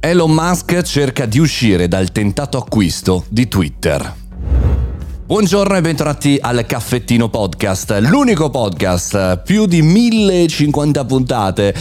Elon Musk cerca di uscire dal tentato acquisto di Twitter. Buongiorno e bentornati al Caffettino Podcast, l'unico podcast più di 1050 puntate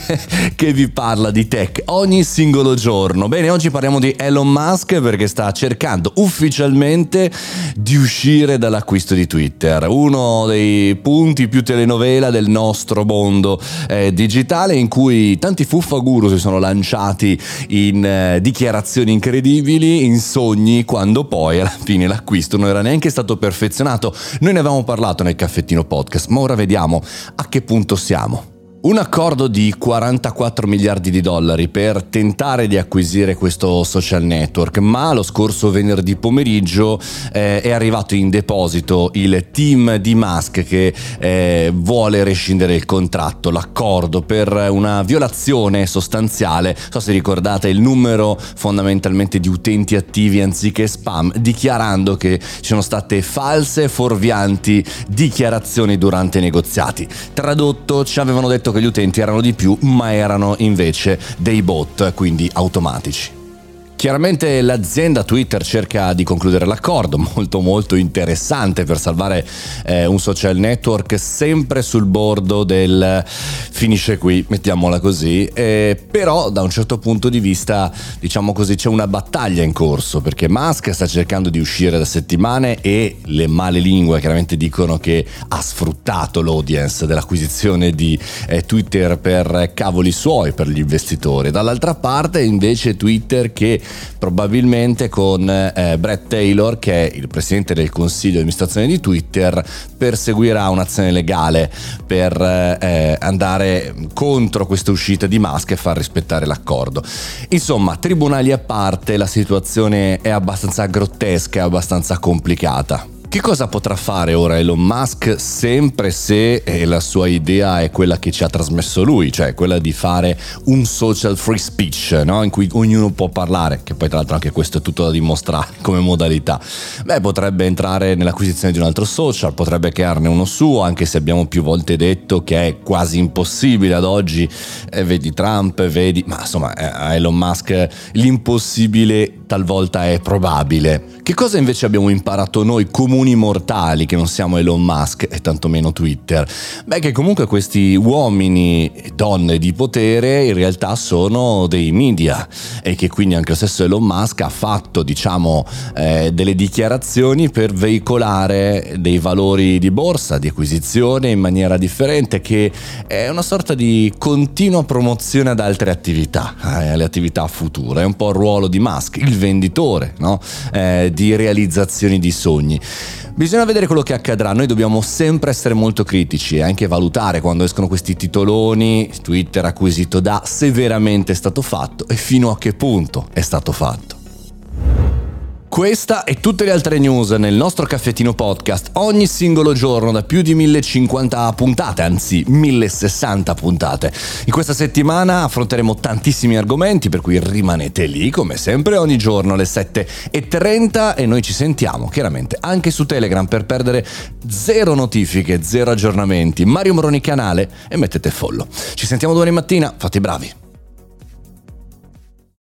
che vi parla di tech ogni singolo giorno. Bene, oggi parliamo di Elon Musk perché sta cercando ufficialmente di uscire dall'acquisto di Twitter, uno dei punti più telenovela del nostro mondo eh, digitale in cui tanti fuffaguru si sono lanciati in eh, dichiarazioni incredibili, in sogni, quando poi alla fine l'acquisto non era neanche neanche stato perfezionato. Noi ne avevamo parlato nel caffettino podcast, ma ora vediamo a che punto siamo. Un accordo di 44 miliardi di dollari per tentare di acquisire questo social network, ma lo scorso venerdì pomeriggio eh, è arrivato in deposito il team di Musk che eh, vuole rescindere il contratto, l'accordo per una violazione sostanziale, so se ricordate il numero fondamentalmente di utenti attivi anziché spam, dichiarando che ci sono state false, fuorvianti dichiarazioni durante i negoziati. Tradotto ci avevano detto che gli utenti erano di più, ma erano invece dei bot, quindi automatici. Chiaramente l'azienda Twitter cerca di concludere l'accordo, molto molto interessante per salvare eh, un social network sempre sul bordo del finisce qui, mettiamola così, eh, però da un certo punto di vista, diciamo così, c'è una battaglia in corso perché Musk sta cercando di uscire da settimane e le male lingue chiaramente dicono che ha sfruttato l'audience dell'acquisizione di eh, Twitter per cavoli suoi, per gli investitori. Dall'altra parte invece Twitter che probabilmente con eh, Brett Taylor, che è il presidente del consiglio di amministrazione di Twitter, perseguirà un'azione legale per eh, andare contro questa uscita di Musk e far rispettare l'accordo. Insomma, tribunali a parte, la situazione è abbastanza grottesca, è abbastanza complicata. Che cosa potrà fare ora Elon Musk sempre se eh, la sua idea è quella che ci ha trasmesso lui, cioè quella di fare un social free speech, no? in cui ognuno può parlare, che poi tra l'altro anche questo è tutto da dimostrare come modalità. Beh, potrebbe entrare nell'acquisizione di un altro social, potrebbe crearne uno suo, anche se abbiamo più volte detto che è quasi impossibile ad oggi, eh, vedi Trump, vedi, ma insomma eh, a Elon Musk l'impossibile talvolta è probabile. Che cosa invece abbiamo imparato noi comuni mortali che non siamo Elon Musk e tantomeno Twitter? Beh, che comunque questi uomini e donne di potere in realtà sono dei media e che quindi anche lo stesso Elon Musk ha fatto, diciamo, eh, delle dichiarazioni per veicolare dei valori di borsa, di acquisizione in maniera differente, che è una sorta di continua promozione ad altre attività, eh, alle attività future. È un po' il ruolo di Musk, il venditore, no? Eh, di realizzazioni di sogni. Bisogna vedere quello che accadrà, noi dobbiamo sempre essere molto critici e anche valutare quando escono questi titoloni, Twitter acquisito da se veramente è stato fatto e fino a che punto è stato fatto. Questa e tutte le altre news nel nostro caffettino podcast ogni singolo giorno da più di 1050 puntate, anzi 1060 puntate. In questa settimana affronteremo tantissimi argomenti, per cui rimanete lì come sempre ogni giorno alle 7.30 e noi ci sentiamo chiaramente anche su Telegram per perdere zero notifiche, zero aggiornamenti. Mario Moroni canale e mettete follow. Ci sentiamo domani mattina, fate i bravi.